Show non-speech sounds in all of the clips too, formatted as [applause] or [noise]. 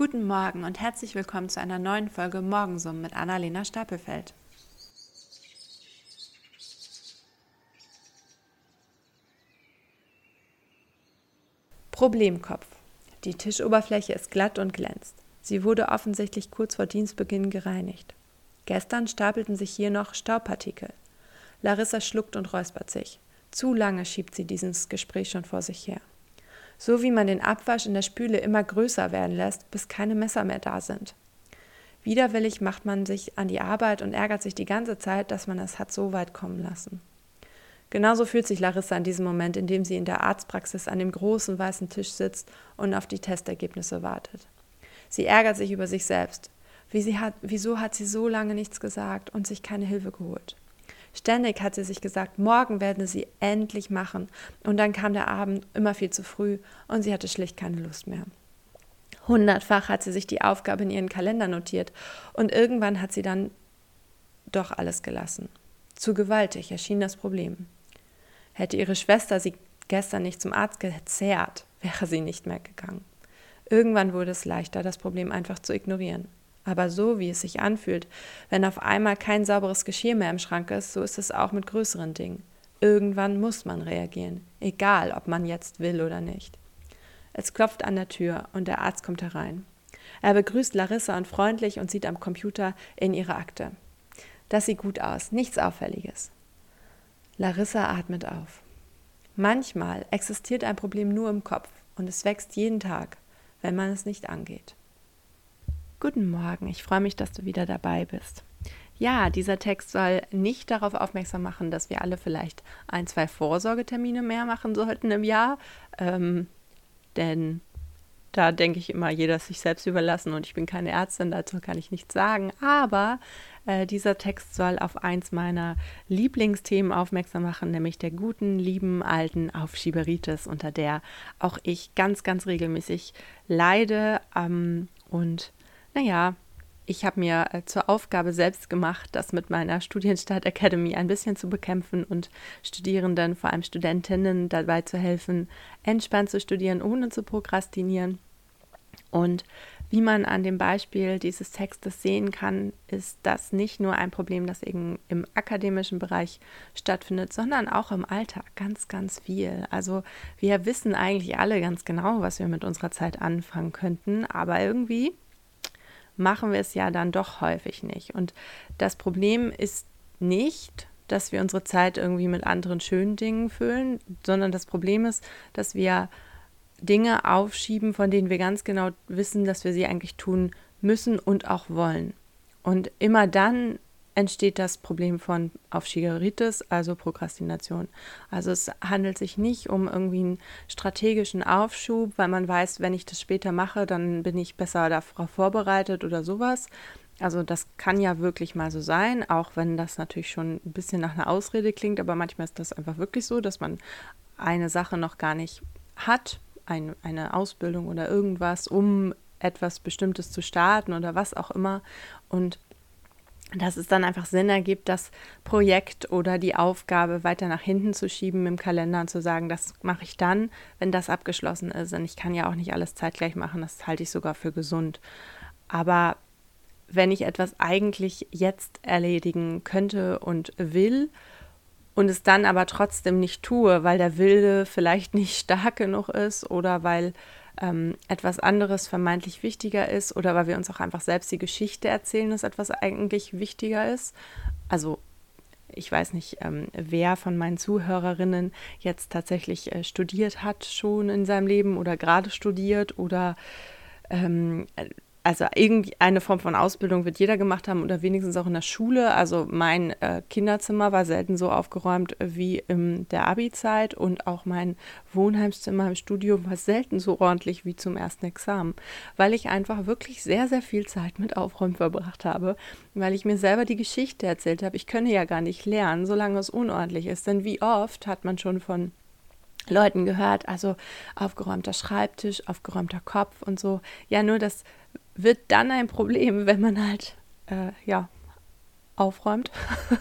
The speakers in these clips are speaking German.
Guten Morgen und herzlich willkommen zu einer neuen Folge Morgensum mit Annalena Stapelfeld. Problemkopf. Die Tischoberfläche ist glatt und glänzt. Sie wurde offensichtlich kurz vor Dienstbeginn gereinigt. Gestern stapelten sich hier noch Staubpartikel. Larissa schluckt und räuspert sich. Zu lange schiebt sie dieses Gespräch schon vor sich her so wie man den Abwasch in der Spüle immer größer werden lässt, bis keine Messer mehr da sind. Widerwillig macht man sich an die Arbeit und ärgert sich die ganze Zeit, dass man es hat so weit kommen lassen. Genauso fühlt sich Larissa in diesem Moment, in dem sie in der Arztpraxis an dem großen weißen Tisch sitzt und auf die Testergebnisse wartet. Sie ärgert sich über sich selbst. Wie hat, wieso hat sie so lange nichts gesagt und sich keine Hilfe geholt? Ständig hat sie sich gesagt, morgen werde sie endlich machen. Und dann kam der Abend immer viel zu früh und sie hatte schlicht keine Lust mehr. Hundertfach hat sie sich die Aufgabe in ihren Kalender notiert und irgendwann hat sie dann doch alles gelassen. Zu gewaltig erschien das Problem. Hätte ihre Schwester sie gestern nicht zum Arzt gezerrt, wäre sie nicht mehr gegangen. Irgendwann wurde es leichter, das Problem einfach zu ignorieren. Aber so wie es sich anfühlt, wenn auf einmal kein sauberes Geschirr mehr im Schrank ist, so ist es auch mit größeren Dingen. Irgendwann muss man reagieren, egal ob man jetzt will oder nicht. Es klopft an der Tür und der Arzt kommt herein. Er begrüßt Larissa und freundlich und sieht am Computer in ihre Akte. Das sieht gut aus, nichts Auffälliges. Larissa atmet auf. Manchmal existiert ein Problem nur im Kopf und es wächst jeden Tag, wenn man es nicht angeht. Guten Morgen, ich freue mich, dass du wieder dabei bist. Ja, dieser Text soll nicht darauf aufmerksam machen, dass wir alle vielleicht ein, zwei Vorsorgetermine mehr machen sollten im Jahr, ähm, denn da denke ich immer, jeder ist sich selbst überlassen und ich bin keine Ärztin, dazu kann ich nichts sagen. Aber äh, dieser Text soll auf eins meiner Lieblingsthemen aufmerksam machen, nämlich der guten, lieben, alten Aufschieberitis, unter der auch ich ganz, ganz regelmäßig leide ähm, und naja, ich habe mir äh, zur Aufgabe selbst gemacht, das mit meiner Studienstart Academy ein bisschen zu bekämpfen und Studierenden, vor allem Studentinnen, dabei zu helfen, entspannt zu studieren, ohne zu prokrastinieren. Und wie man an dem Beispiel dieses Textes sehen kann, ist das nicht nur ein Problem, das eben im akademischen Bereich stattfindet, sondern auch im Alltag ganz, ganz viel. Also wir wissen eigentlich alle ganz genau, was wir mit unserer Zeit anfangen könnten, aber irgendwie machen wir es ja dann doch häufig nicht. Und das Problem ist nicht, dass wir unsere Zeit irgendwie mit anderen schönen Dingen füllen, sondern das Problem ist, dass wir Dinge aufschieben, von denen wir ganz genau wissen, dass wir sie eigentlich tun müssen und auch wollen. Und immer dann entsteht das Problem von Aufschieberitis, also Prokrastination. Also es handelt sich nicht um irgendwie einen strategischen Aufschub, weil man weiß, wenn ich das später mache, dann bin ich besser darauf vorbereitet oder sowas. Also das kann ja wirklich mal so sein, auch wenn das natürlich schon ein bisschen nach einer Ausrede klingt, aber manchmal ist das einfach wirklich so, dass man eine Sache noch gar nicht hat, ein, eine Ausbildung oder irgendwas, um etwas Bestimmtes zu starten oder was auch immer. Und dass es dann einfach Sinn ergibt, das Projekt oder die Aufgabe weiter nach hinten zu schieben im Kalender und zu sagen, das mache ich dann, wenn das abgeschlossen ist. Und ich kann ja auch nicht alles zeitgleich machen, das halte ich sogar für gesund. Aber wenn ich etwas eigentlich jetzt erledigen könnte und will und es dann aber trotzdem nicht tue, weil der Wilde vielleicht nicht [laughs] stark genug ist oder weil ähm, etwas anderes vermeintlich wichtiger ist oder weil wir uns auch einfach selbst die Geschichte erzählen, dass etwas eigentlich wichtiger ist. Also ich weiß nicht, ähm, wer von meinen Zuhörerinnen jetzt tatsächlich äh, studiert hat schon in seinem Leben oder gerade studiert oder ähm, also irgendwie eine Form von Ausbildung wird jeder gemacht haben oder wenigstens auch in der Schule. Also mein äh, Kinderzimmer war selten so aufgeräumt wie in der Abi-Zeit und auch mein Wohnheimszimmer im Studium war selten so ordentlich wie zum ersten Examen, weil ich einfach wirklich sehr, sehr viel Zeit mit Aufräumen verbracht habe, weil ich mir selber die Geschichte erzählt habe. Ich könne ja gar nicht lernen, solange es unordentlich ist. Denn wie oft hat man schon von Leuten gehört, also aufgeräumter Schreibtisch, aufgeräumter Kopf und so. Ja, nur das wird dann ein Problem, wenn man halt, äh, ja, aufräumt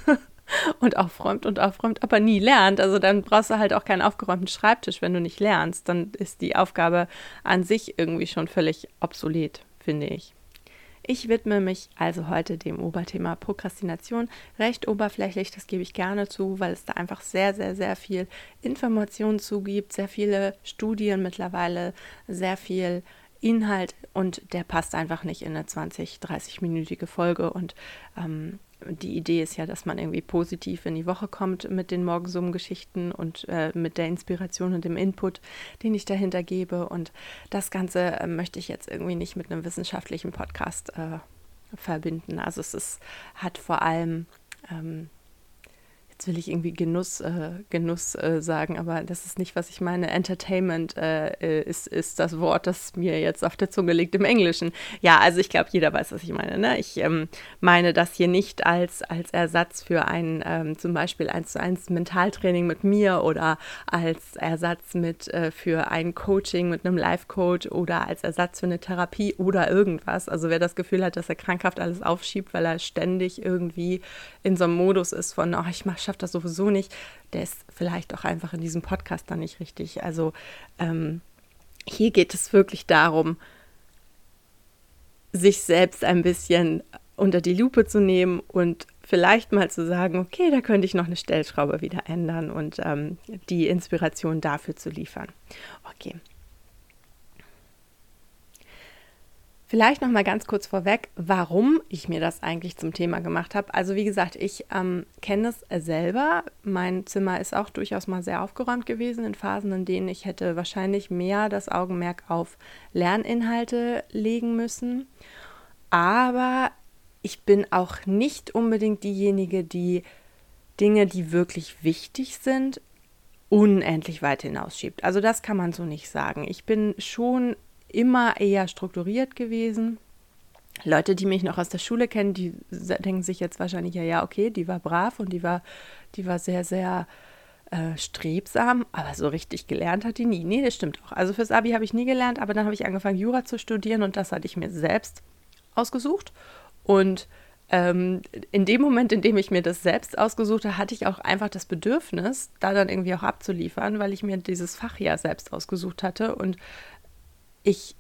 [laughs] und aufräumt und aufräumt, aber nie lernt. Also dann brauchst du halt auch keinen aufgeräumten Schreibtisch, wenn du nicht lernst. Dann ist die Aufgabe an sich irgendwie schon völlig obsolet. finde ich. Ich widme mich also heute dem Oberthema Prokrastination recht oberflächlich, das gebe ich gerne zu, weil es da einfach sehr, sehr, sehr viel Information zugibt, sehr viele Studien mittlerweile, sehr viel Inhalt und der passt einfach nicht in eine 20, 30-minütige Folge und ähm, die Idee ist ja, dass man irgendwie positiv in die Woche kommt mit den Morgensummen-Geschichten und äh, mit der Inspiration und dem Input, den ich dahinter gebe. Und das Ganze äh, möchte ich jetzt irgendwie nicht mit einem wissenschaftlichen Podcast äh, verbinden. Also es ist, hat vor allem ähm, jetzt will ich irgendwie Genuss, äh, Genuss äh, sagen, aber das ist nicht, was ich meine. Entertainment äh, äh, ist, ist das Wort, das mir jetzt auf der Zunge liegt im Englischen. Ja, also ich glaube, jeder weiß, was ich meine. Ne? Ich ähm, meine das hier nicht als, als Ersatz für ein ähm, zum Beispiel eins zu eins Mentaltraining mit mir oder als Ersatz mit äh, für ein Coaching mit einem Life-Coach oder als Ersatz für eine Therapie oder irgendwas. Also wer das Gefühl hat, dass er krankhaft alles aufschiebt, weil er ständig irgendwie in so einem Modus ist von, oh, ich mache schafft das sowieso nicht, der ist vielleicht auch einfach in diesem Podcast dann nicht richtig. Also ähm, hier geht es wirklich darum, sich selbst ein bisschen unter die Lupe zu nehmen und vielleicht mal zu sagen, okay, da könnte ich noch eine Stellschraube wieder ändern und ähm, die Inspiration dafür zu liefern. Okay, Vielleicht noch mal ganz kurz vorweg, warum ich mir das eigentlich zum Thema gemacht habe. Also wie gesagt, ich ähm, kenne es selber. Mein Zimmer ist auch durchaus mal sehr aufgeräumt gewesen in Phasen, in denen ich hätte wahrscheinlich mehr das Augenmerk auf Lerninhalte legen müssen. Aber ich bin auch nicht unbedingt diejenige, die Dinge, die wirklich wichtig sind, unendlich weit hinausschiebt. Also das kann man so nicht sagen. Ich bin schon immer eher strukturiert gewesen. Leute, die mich noch aus der Schule kennen, die denken sich jetzt wahrscheinlich, ja, ja, okay, die war brav und die war, die war sehr, sehr äh, strebsam, aber so richtig gelernt hat die nie. Nee, das stimmt auch. Also fürs Abi habe ich nie gelernt, aber dann habe ich angefangen, Jura zu studieren und das hatte ich mir selbst ausgesucht. Und ähm, in dem Moment, in dem ich mir das selbst ausgesucht habe, hatte ich auch einfach das Bedürfnis, da dann irgendwie auch abzuliefern, weil ich mir dieses Fach ja selbst ausgesucht hatte und ich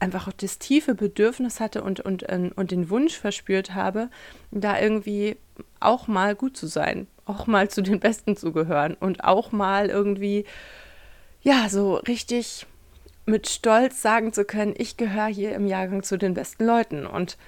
einfach das tiefe Bedürfnis hatte und, und, ähm, und den Wunsch verspürt habe, da irgendwie auch mal gut zu sein, auch mal zu den Besten zu gehören und auch mal irgendwie, ja, so richtig mit Stolz sagen zu können, ich gehöre hier im Jahrgang zu den besten Leuten. Und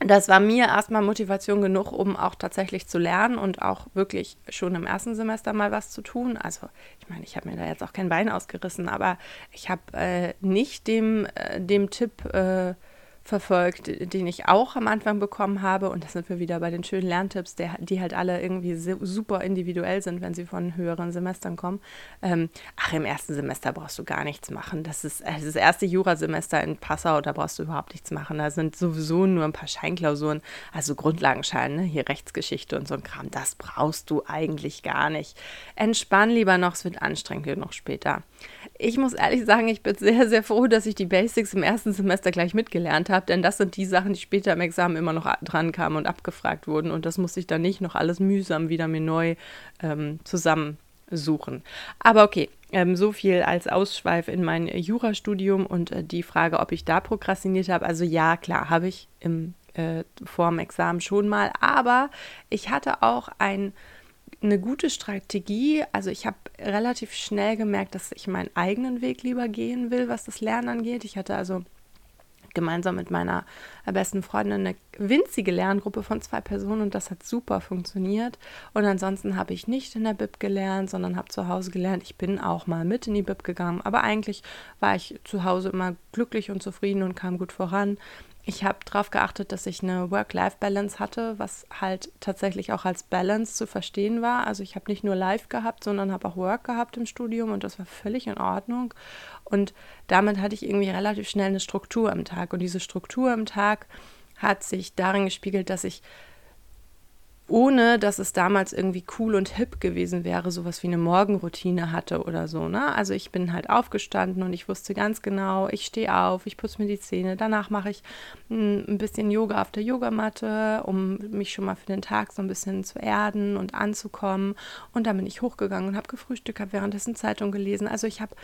das war mir erstmal Motivation genug, um auch tatsächlich zu lernen und auch wirklich schon im ersten Semester mal was zu tun. Also ich meine, ich habe mir da jetzt auch kein Bein ausgerissen, aber ich habe äh, nicht dem, äh, dem Tipp äh, verfolgt, den ich auch am Anfang bekommen habe. Und das sind wir wieder bei den schönen Lerntipps, der, die halt alle irgendwie super individuell sind, wenn sie von höheren Semestern kommen. Ähm, ach, im ersten Semester brauchst du gar nichts machen. Das ist äh, das erste Jurasemester in Passau, da brauchst du überhaupt nichts machen. Da sind sowieso nur ein paar Scheinklausuren, also Grundlagenschein, ne? hier Rechtsgeschichte und so ein Kram. Das brauchst du eigentlich gar nicht. Entspann lieber noch, es wird anstrengend genug später. Ich muss ehrlich sagen, ich bin sehr, sehr froh, dass ich die Basics im ersten Semester gleich mitgelernt habe, denn das sind die Sachen, die später im Examen immer noch dran kamen und abgefragt wurden. Und das musste ich dann nicht noch alles mühsam wieder mir neu ähm, zusammensuchen. Aber okay, ähm, so viel als Ausschweif in mein Jurastudium und äh, die Frage, ob ich da prokrastiniert habe. Also ja, klar, habe ich im, äh, vor dem Examen schon mal. Aber ich hatte auch ein eine gute Strategie. Also ich habe relativ schnell gemerkt, dass ich meinen eigenen Weg lieber gehen will, was das Lernen angeht. Ich hatte also gemeinsam mit meiner besten Freundin eine winzige Lerngruppe von zwei Personen und das hat super funktioniert. Und ansonsten habe ich nicht in der Bib gelernt, sondern habe zu Hause gelernt. Ich bin auch mal mit in die Bib gegangen, aber eigentlich war ich zu Hause immer glücklich und zufrieden und kam gut voran. Ich habe darauf geachtet, dass ich eine Work-Life-Balance hatte, was halt tatsächlich auch als Balance zu verstehen war. Also ich habe nicht nur Live gehabt, sondern habe auch Work gehabt im Studium und das war völlig in Ordnung. Und damit hatte ich irgendwie relativ schnell eine Struktur im Tag. Und diese Struktur im Tag hat sich darin gespiegelt, dass ich ohne dass es damals irgendwie cool und hip gewesen wäre, sowas wie eine Morgenroutine hatte oder so. Ne? Also ich bin halt aufgestanden und ich wusste ganz genau, ich stehe auf, ich putze mir die Zähne, danach mache ich hm, ein bisschen Yoga auf der Yogamatte, um mich schon mal für den Tag so ein bisschen zu erden und anzukommen. Und dann bin ich hochgegangen und habe gefrühstückt, habe währenddessen Zeitung gelesen. Also ich habe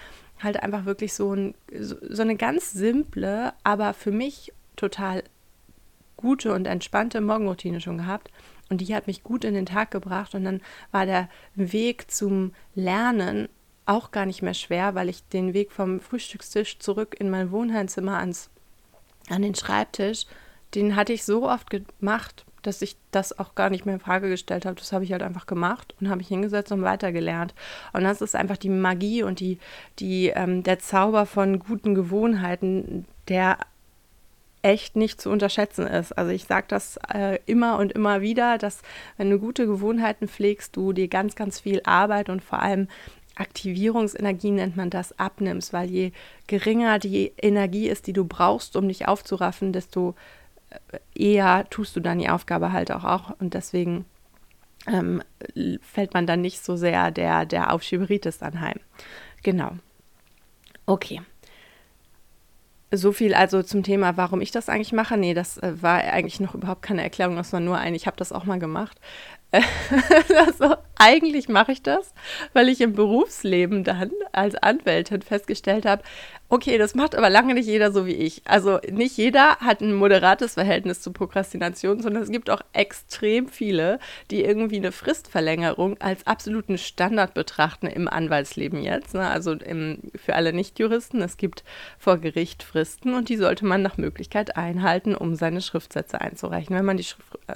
halt einfach wirklich so, ein, so, so eine ganz simple, aber für mich total gute und entspannte Morgenroutine schon gehabt. Und die hat mich gut in den Tag gebracht. Und dann war der Weg zum Lernen auch gar nicht mehr schwer, weil ich den Weg vom Frühstückstisch zurück in mein Wohnheimzimmer ans, an den Schreibtisch, den hatte ich so oft gemacht, dass ich das auch gar nicht mehr in Frage gestellt habe. Das habe ich halt einfach gemacht und habe mich hingesetzt und weitergelernt. Und das ist einfach die Magie und die, die, ähm, der Zauber von guten Gewohnheiten, der echt nicht zu unterschätzen ist. Also ich sage das äh, immer und immer wieder, dass wenn du gute Gewohnheiten pflegst, du dir ganz, ganz viel Arbeit und vor allem Aktivierungsenergie nennt man das, abnimmst, weil je geringer die Energie ist, die du brauchst, um dich aufzuraffen, desto äh, eher tust du dann die Aufgabe halt auch, auch. und deswegen ähm, fällt man dann nicht so sehr der, der Aufschieberitis anheim. Genau. Okay. So viel also zum Thema, warum ich das eigentlich mache. Nee, das äh, war eigentlich noch überhaupt keine Erklärung, das war nur ein, ich habe das auch mal gemacht. [laughs] also, eigentlich mache ich das, weil ich im Berufsleben dann als Anwältin festgestellt habe, okay, das macht aber lange nicht jeder so wie ich. Also nicht jeder hat ein moderates Verhältnis zu Prokrastination, sondern es gibt auch extrem viele, die irgendwie eine Fristverlängerung als absoluten Standard betrachten im Anwaltsleben jetzt. Ne? Also im, für alle Nichtjuristen, es gibt vor Gericht Fristen und die sollte man nach Möglichkeit einhalten, um seine Schriftsätze einzureichen. Wenn man die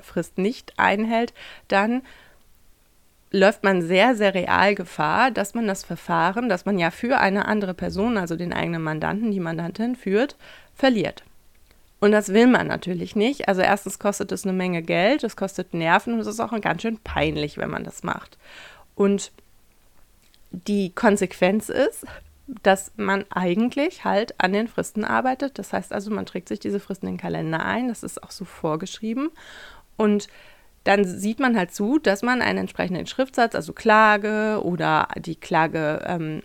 Frist nicht einhält, dann läuft man sehr, sehr real Gefahr, dass man das Verfahren, das man ja für eine andere Person, also den eigenen Mandanten, die Mandantin führt, verliert. Und das will man natürlich nicht. Also erstens kostet es eine Menge Geld, es kostet Nerven und es ist auch ganz schön peinlich, wenn man das macht. Und die Konsequenz ist, dass man eigentlich halt an den Fristen arbeitet. Das heißt also, man trägt sich diese Fristen in den Kalender ein. Das ist auch so vorgeschrieben. Und dann sieht man halt zu, dass man einen entsprechenden Schriftsatz, also Klage oder die Klage, ähm,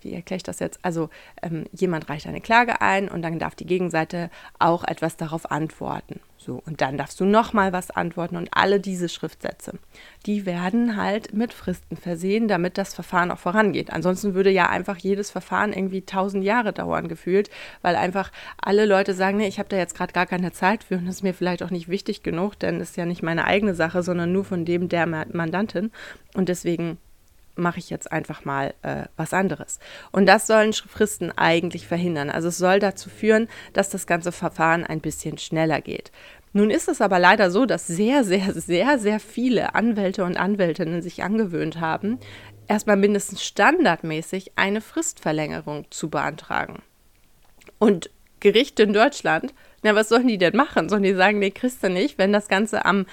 wie erkläre ich das jetzt? Also ähm, jemand reicht eine Klage ein und dann darf die Gegenseite auch etwas darauf antworten. So, und dann darfst du nochmal was antworten und alle diese Schriftsätze, die werden halt mit Fristen versehen, damit das Verfahren auch vorangeht. Ansonsten würde ja einfach jedes Verfahren irgendwie tausend Jahre dauern gefühlt, weil einfach alle Leute sagen, nee, ich habe da jetzt gerade gar keine Zeit für und das ist mir vielleicht auch nicht wichtig genug, denn es ist ja nicht meine eigene Sache, sondern nur von dem der Mandantin. Und deswegen mache ich jetzt einfach mal äh, was anderes. Und das sollen Fristen eigentlich verhindern. Also es soll dazu führen, dass das ganze Verfahren ein bisschen schneller geht. Nun ist es aber leider so, dass sehr, sehr, sehr, sehr viele Anwälte und Anwältinnen sich angewöhnt haben, erstmal mindestens standardmäßig eine Fristverlängerung zu beantragen. Und Gerichte in Deutschland, na, was sollen die denn machen? Sollen die sagen, nee, kriegst du nicht, wenn das Ganze am,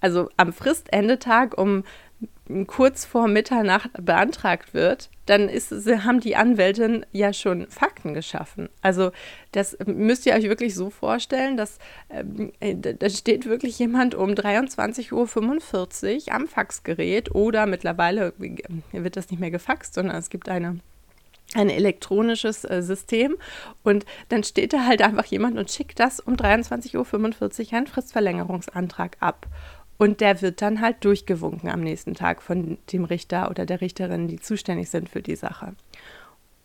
also am Fristendetag um kurz vor Mitternacht beantragt wird, dann ist, haben die Anwältin ja schon Fakten geschaffen. Also das müsst ihr euch wirklich so vorstellen, dass äh, da steht wirklich jemand um 23.45 Uhr am Faxgerät oder mittlerweile wird das nicht mehr gefaxt, sondern es gibt eine ein elektronisches äh, System und dann steht da halt einfach jemand und schickt das um 23.45 Uhr einen Fristverlängerungsantrag ab. Und der wird dann halt durchgewunken am nächsten Tag von dem Richter oder der Richterin, die zuständig sind für die Sache.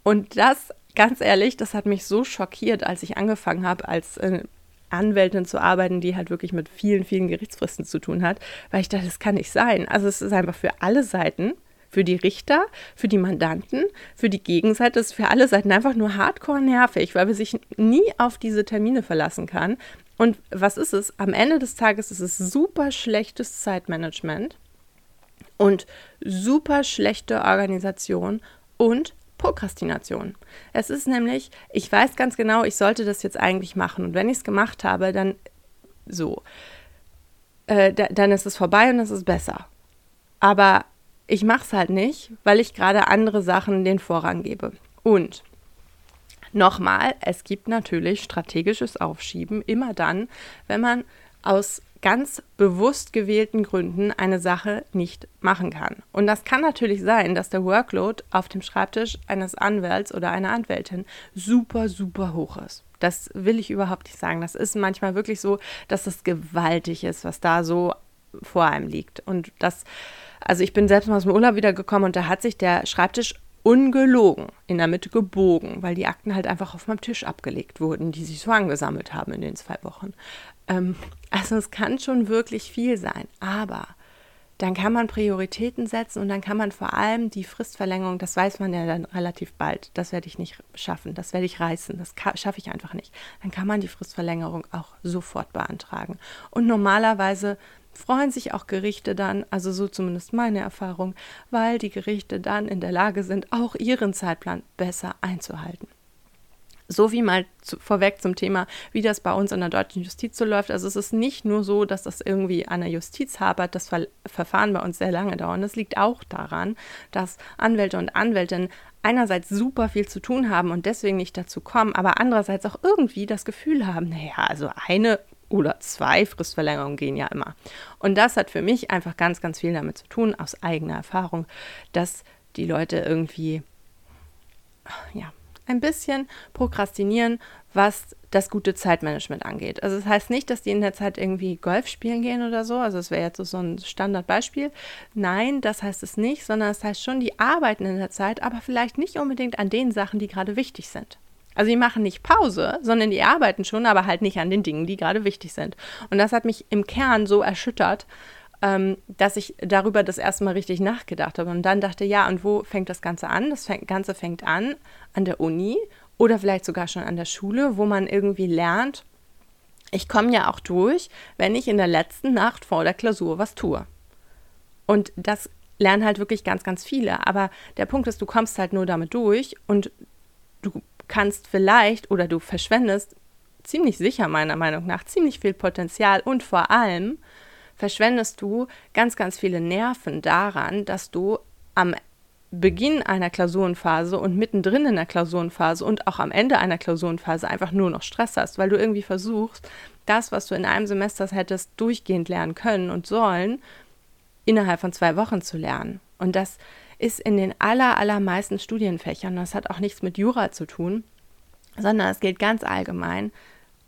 Und das, ganz ehrlich, das hat mich so schockiert, als ich angefangen habe, als äh, Anwältin zu arbeiten, die halt wirklich mit vielen, vielen Gerichtsfristen zu tun hat, weil ich dachte, das kann nicht sein. Also es ist einfach für alle Seiten, für die Richter, für die Mandanten, für die Gegenseite, das ist für alle Seiten einfach nur hardcore nervig, weil man sich nie auf diese Termine verlassen kann. Und was ist es? Am Ende des Tages ist es super schlechtes Zeitmanagement und super schlechte Organisation und Prokrastination. Es ist nämlich, ich weiß ganz genau, ich sollte das jetzt eigentlich machen. Und wenn ich es gemacht habe, dann so. Äh, da, dann ist es vorbei und es ist besser. Aber ich mache es halt nicht, weil ich gerade andere Sachen den Vorrang gebe. Und Nochmal, es gibt natürlich strategisches Aufschieben immer dann, wenn man aus ganz bewusst gewählten Gründen eine Sache nicht machen kann. Und das kann natürlich sein, dass der Workload auf dem Schreibtisch eines Anwalts oder einer Anwältin super, super hoch ist. Das will ich überhaupt nicht sagen. Das ist manchmal wirklich so, dass es gewaltig ist, was da so vor einem liegt. Und das, also ich bin selbst mal aus dem Urlaub wiedergekommen und da hat sich der Schreibtisch ungelogen in der Mitte gebogen, weil die Akten halt einfach auf meinem Tisch abgelegt wurden, die sich so angesammelt haben in den zwei Wochen. Ähm, also es kann schon wirklich viel sein, aber dann kann man Prioritäten setzen und dann kann man vor allem die Fristverlängerung, das weiß man ja dann relativ bald, das werde ich nicht schaffen, das werde ich reißen, das schaffe ich einfach nicht. Dann kann man die Fristverlängerung auch sofort beantragen. Und normalerweise freuen sich auch Gerichte dann, also so zumindest meine Erfahrung, weil die Gerichte dann in der Lage sind, auch ihren Zeitplan besser einzuhalten. So wie mal zu, vorweg zum Thema, wie das bei uns in der deutschen Justiz so läuft. Also es ist nicht nur so, dass das irgendwie an der Justiz hapert, das Ver Verfahren bei uns sehr lange dauern. Das liegt auch daran, dass Anwälte und Anwältinnen einerseits super viel zu tun haben und deswegen nicht dazu kommen, aber andererseits auch irgendwie das Gefühl haben, naja, also eine oder zwei Fristverlängerungen gehen ja immer. Und das hat für mich einfach ganz, ganz viel damit zu tun, aus eigener Erfahrung, dass die Leute irgendwie, ja, ein bisschen prokrastinieren, was das gute Zeitmanagement angeht. Also das heißt nicht, dass die in der Zeit irgendwie Golf spielen gehen oder so. Also das wäre jetzt so ein Standardbeispiel. Nein, das heißt es nicht, sondern es das heißt schon, die arbeiten in der Zeit, aber vielleicht nicht unbedingt an den Sachen, die gerade wichtig sind. Also die machen nicht Pause, sondern die arbeiten schon, aber halt nicht an den Dingen, die gerade wichtig sind. Und das hat mich im Kern so erschüttert, ähm, dass ich darüber das erste Mal richtig nachgedacht habe und dann dachte, ja, und wo fängt das Ganze an? Das Ganze fängt an an der Uni oder vielleicht sogar schon an der Schule, wo man irgendwie lernt, ich komme ja auch durch, wenn ich in der letzten Nacht vor der Klausur was tue. Und das lernen halt wirklich ganz, ganz viele. Aber der Punkt ist, du kommst halt nur damit durch und kannst vielleicht oder du verschwendest ziemlich sicher meiner Meinung nach ziemlich viel Potenzial und vor allem verschwendest du ganz, ganz viele Nerven daran, dass du am Beginn einer Klausurenphase und mittendrin in der Klausurenphase und auch am Ende einer Klausurenphase einfach nur noch Stress hast, weil du irgendwie versuchst, das, was du in einem Semester hättest durchgehend lernen können und sollen, innerhalb von zwei Wochen zu lernen. Und das ist in den aller, allermeisten Studienfächern, das hat auch nichts mit Jura zu tun, sondern es gilt ganz allgemein,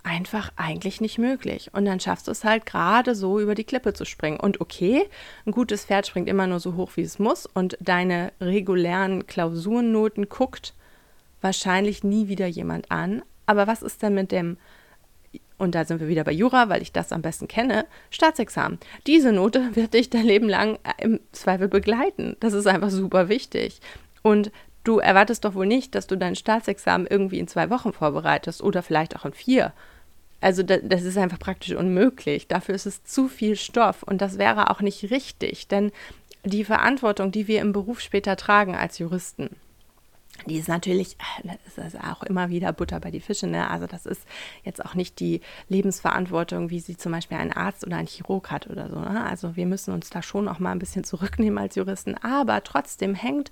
einfach eigentlich nicht möglich. Und dann schaffst du es halt gerade so über die Klippe zu springen. Und okay, ein gutes Pferd springt immer nur so hoch, wie es muss. Und deine regulären Klausurennoten guckt wahrscheinlich nie wieder jemand an. Aber was ist denn mit dem, und da sind wir wieder bei Jura, weil ich das am besten kenne, Staatsexamen. Diese Note [laughs] wird dich dein Leben lang im Zweifel begleiten. Das ist einfach super wichtig. Und du erwartest doch wohl nicht, dass du dein Staatsexamen irgendwie in zwei Wochen vorbereitest oder vielleicht auch in vier. Also das ist einfach praktisch unmöglich. Dafür ist es zu viel Stoff und das wäre auch nicht richtig, denn die Verantwortung, die wir im Beruf später tragen als Juristen, die ist natürlich, das ist auch immer wieder Butter bei die Fische. Ne? Also das ist jetzt auch nicht die Lebensverantwortung, wie sie zum Beispiel ein Arzt oder ein Chirurg hat oder so. Ne? Also wir müssen uns da schon auch mal ein bisschen zurücknehmen als Juristen. Aber trotzdem hängt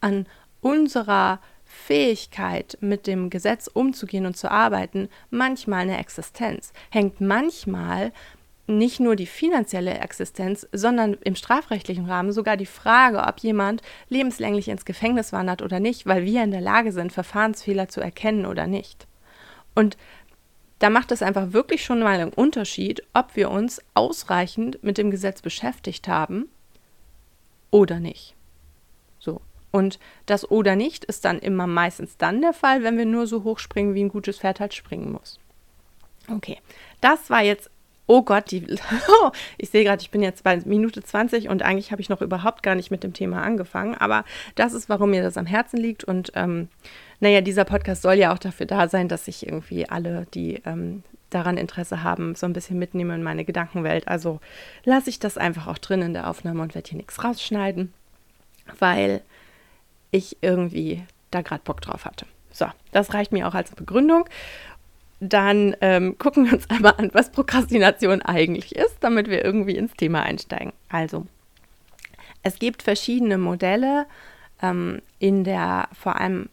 an unserer Fähigkeit, mit dem Gesetz umzugehen und zu arbeiten, manchmal eine Existenz, hängt manchmal nicht nur die finanzielle Existenz, sondern im strafrechtlichen Rahmen sogar die Frage, ob jemand lebenslänglich ins Gefängnis wandert oder nicht, weil wir in der Lage sind, Verfahrensfehler zu erkennen oder nicht. Und da macht es einfach wirklich schon mal einen Unterschied, ob wir uns ausreichend mit dem Gesetz beschäftigt haben oder nicht. So. Und das oder nicht ist dann immer meistens dann der Fall, wenn wir nur so hoch springen, wie ein gutes Pferd halt springen muss. Okay, das war jetzt, oh Gott, die, [laughs] ich sehe gerade, ich bin jetzt bei Minute 20 und eigentlich habe ich noch überhaupt gar nicht mit dem Thema angefangen, aber das ist, warum mir das am Herzen liegt und ähm, naja, dieser Podcast soll ja auch dafür da sein, dass ich irgendwie alle, die ähm, daran Interesse haben, so ein bisschen mitnehme in meine Gedankenwelt. Also lasse ich das einfach auch drin in der Aufnahme und werde hier nichts rausschneiden, weil ich irgendwie da gerade Bock drauf hatte. So, das reicht mir auch als Begründung. Dann ähm, gucken wir uns [laughs] einmal an, was Prokrastination eigentlich ist, damit wir irgendwie ins Thema einsteigen. Also, es gibt verschiedene Modelle. Ähm, in der vor allem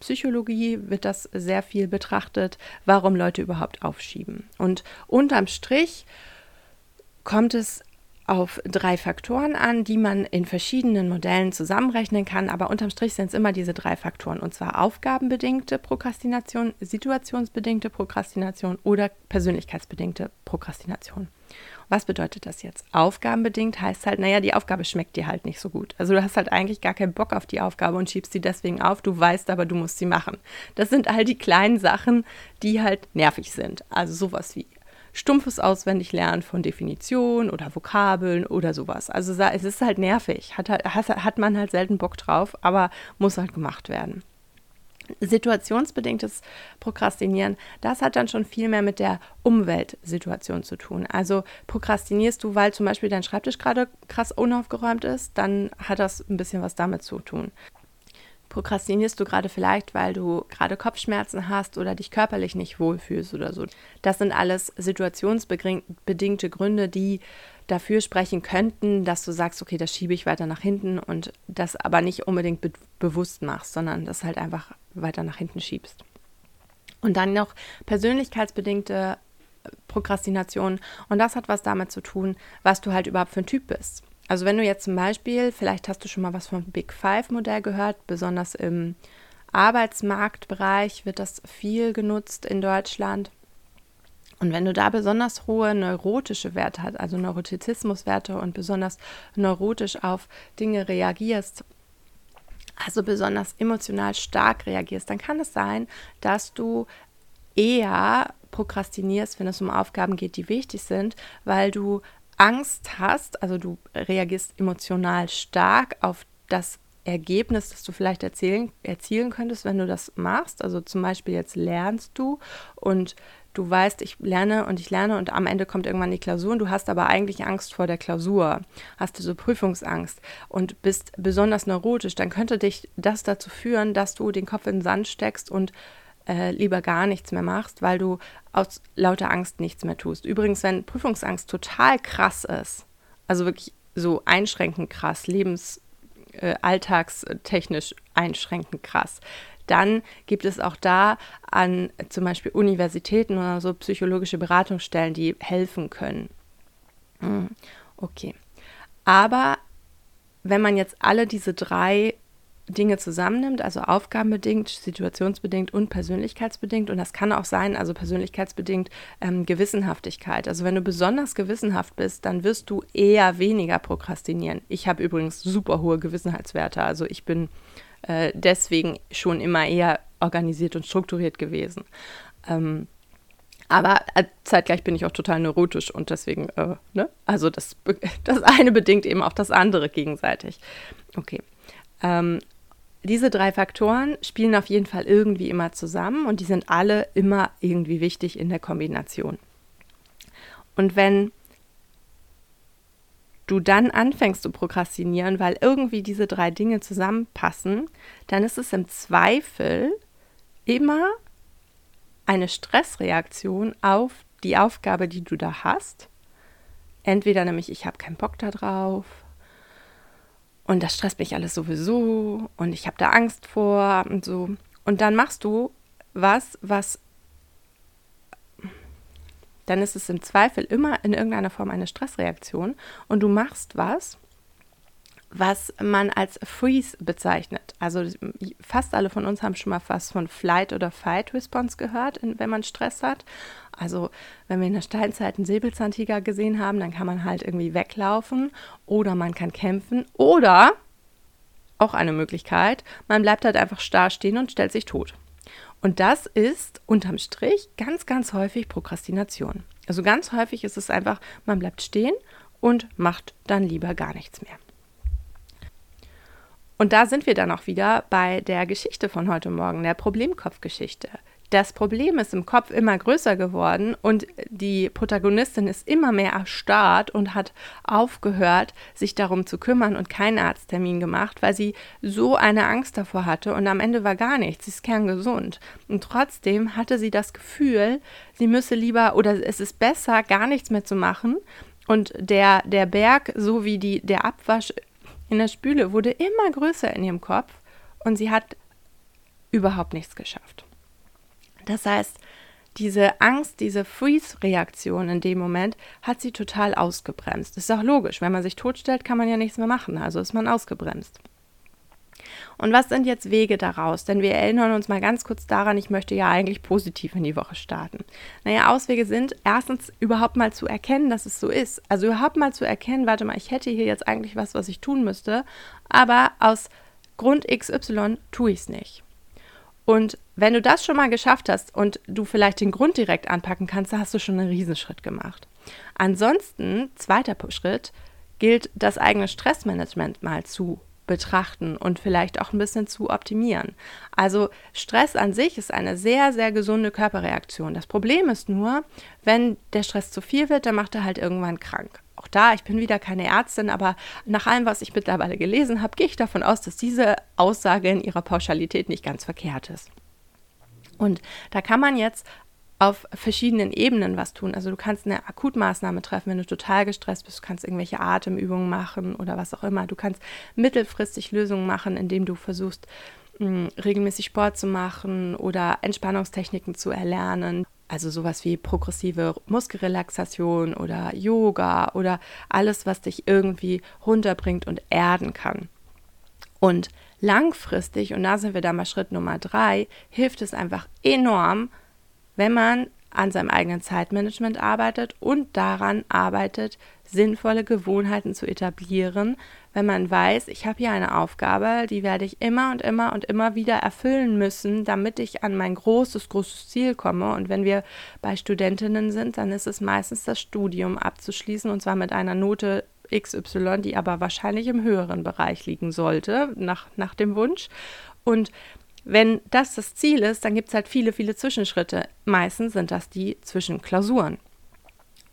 Psychologie wird das sehr viel betrachtet, warum Leute überhaupt aufschieben. Und unterm Strich kommt es auf drei Faktoren an, die man in verschiedenen Modellen zusammenrechnen kann, aber unterm Strich sind es immer diese drei Faktoren, und zwar aufgabenbedingte Prokrastination, situationsbedingte Prokrastination oder persönlichkeitsbedingte Prokrastination. Was bedeutet das jetzt? Aufgabenbedingt heißt halt, naja, die Aufgabe schmeckt dir halt nicht so gut. Also du hast halt eigentlich gar keinen Bock auf die Aufgabe und schiebst sie deswegen auf. Du weißt aber, du musst sie machen. Das sind all die kleinen Sachen, die halt nervig sind. Also sowas wie stumpfes Auswendiglernen von Definitionen oder Vokabeln oder sowas. Also es ist halt nervig, hat, hat man halt selten Bock drauf, aber muss halt gemacht werden. Situationsbedingtes Prokrastinieren, das hat dann schon viel mehr mit der Umweltsituation zu tun. Also prokrastinierst du, weil zum Beispiel dein Schreibtisch gerade krass unaufgeräumt ist, dann hat das ein bisschen was damit zu tun. Prokrastinierst du gerade vielleicht, weil du gerade Kopfschmerzen hast oder dich körperlich nicht wohlfühlst oder so. Das sind alles situationsbedingte Gründe, die dafür sprechen könnten, dass du sagst, okay, das schiebe ich weiter nach hinten und das aber nicht unbedingt be bewusst machst, sondern das halt einfach weiter nach hinten schiebst. Und dann noch persönlichkeitsbedingte Prokrastination und das hat was damit zu tun, was du halt überhaupt für ein Typ bist. Also wenn du jetzt zum Beispiel, vielleicht hast du schon mal was vom Big Five-Modell gehört, besonders im Arbeitsmarktbereich wird das viel genutzt in Deutschland. Und wenn du da besonders hohe neurotische Werte hast, also Neurotizismuswerte und besonders neurotisch auf Dinge reagierst, also besonders emotional stark reagierst, dann kann es sein, dass du eher prokrastinierst, wenn es um Aufgaben geht, die wichtig sind, weil du Angst hast, also du reagierst emotional stark auf das Ergebnis, das du vielleicht erzählen, erzielen könntest, wenn du das machst. Also zum Beispiel jetzt lernst du und du weißt, ich lerne und ich lerne und am Ende kommt irgendwann die Klausur und du hast aber eigentlich Angst vor der Klausur, hast du so Prüfungsangst und bist besonders neurotisch, dann könnte dich das dazu führen, dass du den Kopf in den Sand steckst und äh, lieber gar nichts mehr machst, weil du aus lauter Angst nichts mehr tust. Übrigens, wenn Prüfungsangst total krass ist, also wirklich so einschränkend krass, lebens, äh, alltagstechnisch einschränkend krass, dann gibt es auch da an zum Beispiel Universitäten oder so psychologische Beratungsstellen, die helfen können. Hm, okay. Aber wenn man jetzt alle diese drei Dinge zusammennimmt, also aufgabenbedingt, situationsbedingt und persönlichkeitsbedingt. Und das kann auch sein, also persönlichkeitsbedingt ähm, Gewissenhaftigkeit. Also wenn du besonders gewissenhaft bist, dann wirst du eher weniger prokrastinieren. Ich habe übrigens super hohe Gewissenheitswerte. Also ich bin äh, deswegen schon immer eher organisiert und strukturiert gewesen. Ähm, aber äh, zeitgleich bin ich auch total neurotisch und deswegen, äh, ne? Also das, [laughs] das eine bedingt eben auch das andere gegenseitig. Okay. Ähm, diese drei Faktoren spielen auf jeden Fall irgendwie immer zusammen und die sind alle immer irgendwie wichtig in der Kombination. Und wenn du dann anfängst zu prokrastinieren, weil irgendwie diese drei Dinge zusammenpassen, dann ist es im Zweifel immer eine Stressreaktion auf die Aufgabe, die du da hast. Entweder nämlich, ich habe keinen Bock darauf und das stresst mich alles sowieso und ich habe da Angst vor und so. Und dann machst du was, was dann ist es im Zweifel immer in irgendeiner Form eine Stressreaktion und du machst was, was man als Freeze bezeichnet. Also fast alle von uns haben schon mal was von Flight oder Fight Response gehört, wenn man Stress hat. Also wenn wir in der Steinzeit einen Säbelzahntiger gesehen haben, dann kann man halt irgendwie weglaufen oder man kann kämpfen oder auch eine Möglichkeit, man bleibt halt einfach starr stehen und stellt sich tot. Und das ist unterm Strich ganz, ganz häufig Prokrastination. Also ganz häufig ist es einfach, man bleibt stehen und macht dann lieber gar nichts mehr. Und da sind wir dann auch wieder bei der Geschichte von heute Morgen, der Problemkopfgeschichte. Das Problem ist im Kopf immer größer geworden und die Protagonistin ist immer mehr erstarrt und hat aufgehört, sich darum zu kümmern und keinen Arzttermin gemacht, weil sie so eine Angst davor hatte und am Ende war gar nichts. Sie ist kerngesund. Und trotzdem hatte sie das Gefühl, sie müsse lieber oder es ist besser, gar nichts mehr zu machen. Und der, der Berg, so wie die, der Abwasch in der Spüle wurde immer größer in ihrem Kopf und sie hat überhaupt nichts geschafft. Das heißt, diese Angst, diese Freeze-Reaktion in dem Moment hat sie total ausgebremst. Das ist auch logisch. Wenn man sich totstellt, kann man ja nichts mehr machen. Also ist man ausgebremst. Und was sind jetzt Wege daraus? Denn wir erinnern uns mal ganz kurz daran, ich möchte ja eigentlich positiv in die Woche starten. Naja, Auswege sind erstens überhaupt mal zu erkennen, dass es so ist. Also überhaupt mal zu erkennen, warte mal, ich hätte hier jetzt eigentlich was, was ich tun müsste, aber aus Grund XY tue ich es nicht. Und wenn du das schon mal geschafft hast und du vielleicht den Grund direkt anpacken kannst, dann hast du schon einen Riesenschritt gemacht. Ansonsten, zweiter Schritt, gilt das eigene Stressmanagement mal zu betrachten und vielleicht auch ein bisschen zu optimieren. Also Stress an sich ist eine sehr, sehr gesunde Körperreaktion. Das Problem ist nur, wenn der Stress zu viel wird, dann macht er halt irgendwann krank. Auch da, ich bin wieder keine Ärztin, aber nach allem, was ich mittlerweile gelesen habe, gehe ich davon aus, dass diese Aussage in ihrer Pauschalität nicht ganz verkehrt ist. Und da kann man jetzt auf verschiedenen Ebenen was tun. Also du kannst eine Akutmaßnahme treffen, wenn du total gestresst bist. Du kannst irgendwelche Atemübungen machen oder was auch immer. Du kannst mittelfristig Lösungen machen, indem du versuchst, mh, regelmäßig Sport zu machen oder Entspannungstechniken zu erlernen. Also sowas wie progressive Muskelrelaxation oder Yoga oder alles, was dich irgendwie runterbringt und erden kann. Und langfristig, und da sind wir da mal Schritt Nummer drei, hilft es einfach enorm, wenn man an seinem eigenen Zeitmanagement arbeitet und daran arbeitet, sinnvolle Gewohnheiten zu etablieren, wenn man weiß, ich habe hier eine Aufgabe, die werde ich immer und immer und immer wieder erfüllen müssen, damit ich an mein großes, großes Ziel komme. Und wenn wir bei Studentinnen sind, dann ist es meistens das Studium abzuschließen und zwar mit einer Note XY, die aber wahrscheinlich im höheren Bereich liegen sollte, nach, nach dem Wunsch. Und wenn das das Ziel ist, dann gibt es halt viele, viele Zwischenschritte. Meistens sind das die Zwischenklausuren.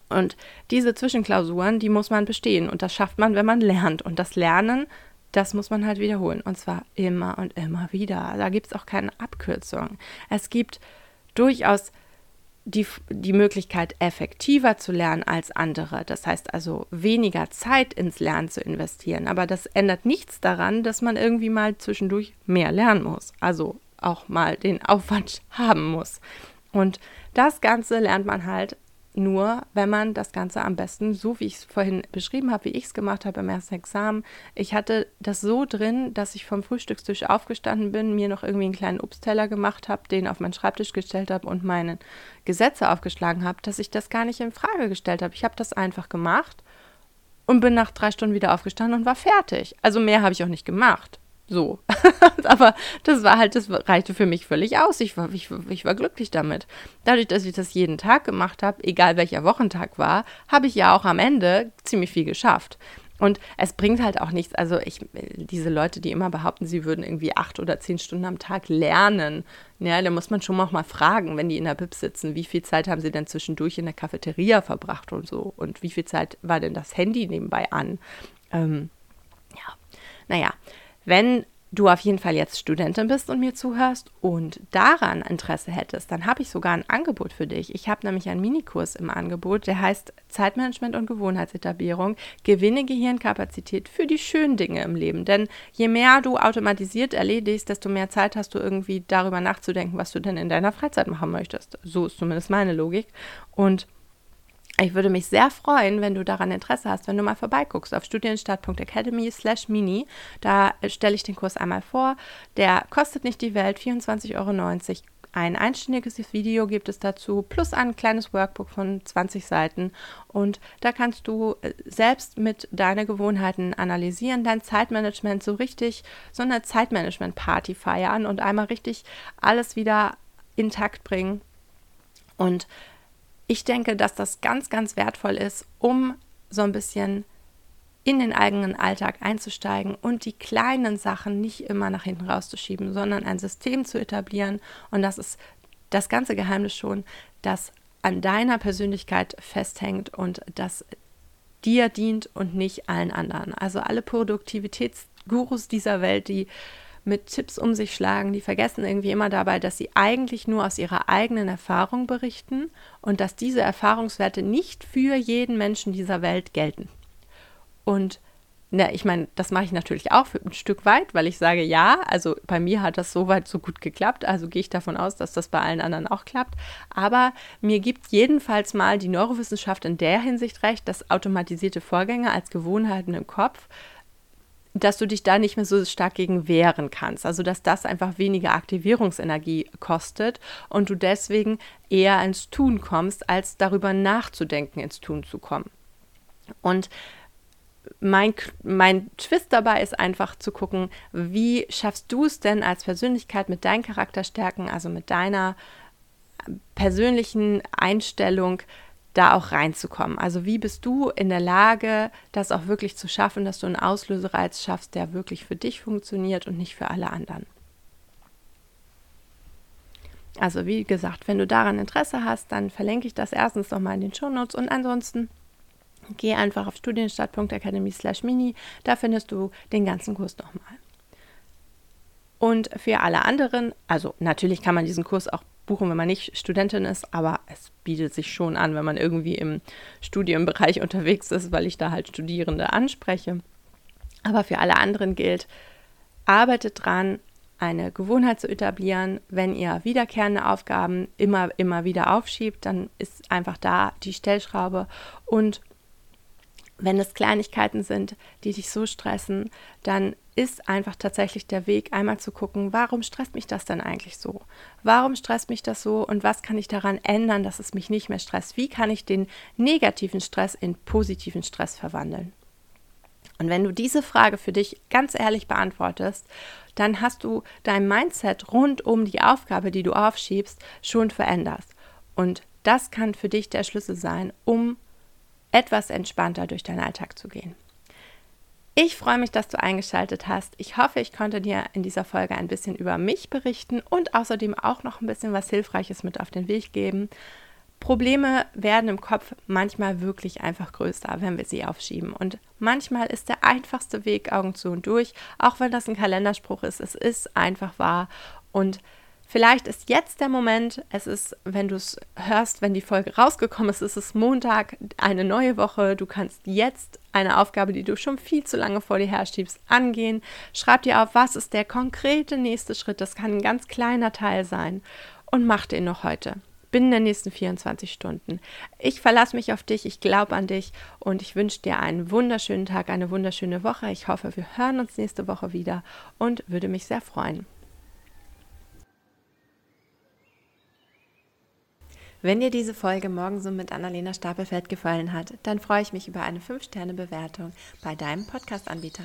Und diese Zwischenklausuren, die muss man bestehen. Und das schafft man, wenn man lernt. Und das Lernen, das muss man halt wiederholen. Und zwar immer und immer wieder. Da gibt es auch keine Abkürzung. Es gibt durchaus die, die Möglichkeit, effektiver zu lernen als andere. Das heißt also, weniger Zeit ins Lernen zu investieren. Aber das ändert nichts daran, dass man irgendwie mal zwischendurch mehr lernen muss. Also auch mal den Aufwand [laughs] haben muss. Und das Ganze lernt man halt nur, wenn man das Ganze am besten, so wie ich es vorhin beschrieben habe, wie ich es gemacht habe im ersten Examen, ich hatte das so drin, dass ich vom Frühstückstisch aufgestanden bin, mir noch irgendwie einen kleinen Obstteller gemacht habe, den auf meinen Schreibtisch gestellt habe und meine Gesetze aufgeschlagen habe, dass ich das gar nicht in Frage gestellt habe. Ich habe das einfach gemacht und bin nach drei Stunden wieder aufgestanden und war fertig. Also mehr habe ich auch nicht gemacht. So. [laughs] Aber das war halt, das reichte für mich völlig aus. Ich war, ich, ich war glücklich damit. Dadurch, dass ich das jeden Tag gemacht habe, egal welcher Wochentag war, habe ich ja auch am Ende ziemlich viel geschafft. Und es bringt halt auch nichts. Also ich, diese Leute, die immer behaupten, sie würden irgendwie acht oder zehn Stunden am Tag lernen, ja, da muss man schon auch mal fragen, wenn die in der Bib sitzen, wie viel Zeit haben sie denn zwischendurch in der Cafeteria verbracht und so? Und wie viel Zeit war denn das Handy nebenbei an? Ähm, ja, naja, wenn du auf jeden Fall jetzt Studentin bist und mir zuhörst und daran Interesse hättest, dann habe ich sogar ein Angebot für dich. Ich habe nämlich einen Minikurs im Angebot, der heißt Zeitmanagement und Gewohnheitsetablierung. Gewinne Gehirnkapazität für die schönen Dinge im Leben. Denn je mehr du automatisiert erledigst, desto mehr Zeit hast du irgendwie darüber nachzudenken, was du denn in deiner Freizeit machen möchtest. So ist zumindest meine Logik. Und ich würde mich sehr freuen, wenn du daran Interesse hast, wenn du mal vorbeiguckst auf studienstart.academy slash mini. Da stelle ich den Kurs einmal vor. Der kostet nicht die Welt, 24,90 Euro. Ein einstündiges Video gibt es dazu, plus ein kleines Workbook von 20 Seiten. Und da kannst du äh, selbst mit deinen Gewohnheiten analysieren, dein Zeitmanagement so richtig, so eine Zeitmanagement-Party feiern und einmal richtig alles wieder intakt bringen. Und ich denke, dass das ganz, ganz wertvoll ist, um so ein bisschen in den eigenen Alltag einzusteigen und die kleinen Sachen nicht immer nach hinten rauszuschieben, sondern ein System zu etablieren. Und das ist das ganze Geheimnis schon, das an deiner Persönlichkeit festhängt und das dir dient und nicht allen anderen. Also alle Produktivitätsgurus dieser Welt, die mit Tipps um sich schlagen, die vergessen irgendwie immer dabei, dass sie eigentlich nur aus ihrer eigenen Erfahrung berichten und dass diese Erfahrungswerte nicht für jeden Menschen dieser Welt gelten. Und na, ich meine, das mache ich natürlich auch für ein Stück weit, weil ich sage, ja, also bei mir hat das soweit so gut geklappt, also gehe ich davon aus, dass das bei allen anderen auch klappt. Aber mir gibt jedenfalls mal die Neurowissenschaft in der Hinsicht recht, dass automatisierte Vorgänge als Gewohnheiten im Kopf dass du dich da nicht mehr so stark gegen wehren kannst. Also dass das einfach weniger Aktivierungsenergie kostet und du deswegen eher ins Tun kommst, als darüber nachzudenken, ins Tun zu kommen. Und mein, mein Twist dabei ist einfach zu gucken, wie schaffst du es denn als Persönlichkeit mit deinen Charakterstärken, also mit deiner persönlichen Einstellung, da auch reinzukommen. Also wie bist du in der Lage, das auch wirklich zu schaffen, dass du einen Auslösereiz schaffst, der wirklich für dich funktioniert und nicht für alle anderen. Also wie gesagt, wenn du daran Interesse hast, dann verlinke ich das erstens nochmal in den Shownotes und ansonsten geh einfach auf studienstart.academy slash mini, da findest du den ganzen Kurs nochmal. Und für alle anderen, also natürlich kann man diesen Kurs auch buchen, wenn man nicht Studentin ist, aber es bietet sich schon an, wenn man irgendwie im Studienbereich [laughs] unterwegs ist, weil ich da halt Studierende anspreche. Aber für alle anderen gilt, arbeitet dran, eine Gewohnheit zu etablieren. Wenn ihr wiederkehrende Aufgaben immer, immer wieder aufschiebt, dann ist einfach da die Stellschraube und wenn es Kleinigkeiten sind, die dich so stressen, dann ist einfach tatsächlich der Weg, einmal zu gucken, warum stresst mich das denn eigentlich so? Warum stresst mich das so und was kann ich daran ändern, dass es mich nicht mehr stresst? Wie kann ich den negativen Stress in positiven Stress verwandeln? Und wenn du diese Frage für dich ganz ehrlich beantwortest, dann hast du dein Mindset rund um die Aufgabe, die du aufschiebst, schon verändert. Und das kann für dich der Schlüssel sein, um etwas entspannter durch deinen Alltag zu gehen. Ich freue mich, dass du eingeschaltet hast. Ich hoffe, ich konnte dir in dieser Folge ein bisschen über mich berichten und außerdem auch noch ein bisschen was Hilfreiches mit auf den Weg geben. Probleme werden im Kopf manchmal wirklich einfach größer, wenn wir sie aufschieben. Und manchmal ist der einfachste Weg Augen zu und durch, auch wenn das ein Kalenderspruch ist. Es ist einfach wahr. Und Vielleicht ist jetzt der Moment, es ist, wenn du es hörst, wenn die Folge rausgekommen ist, ist es Montag, eine neue Woche. Du kannst jetzt eine Aufgabe, die du schon viel zu lange vor dir herschiebst, angehen. Schreib dir auf, was ist der konkrete nächste Schritt. Das kann ein ganz kleiner Teil sein. Und mach den noch heute. Binnen der nächsten 24 Stunden. Ich verlasse mich auf dich, ich glaube an dich und ich wünsche dir einen wunderschönen Tag, eine wunderschöne Woche. Ich hoffe, wir hören uns nächste Woche wieder und würde mich sehr freuen. Wenn dir diese Folge morgen so mit Annalena Stapelfeld gefallen hat, dann freue ich mich über eine 5-Sterne-Bewertung bei deinem Podcast-Anbieter.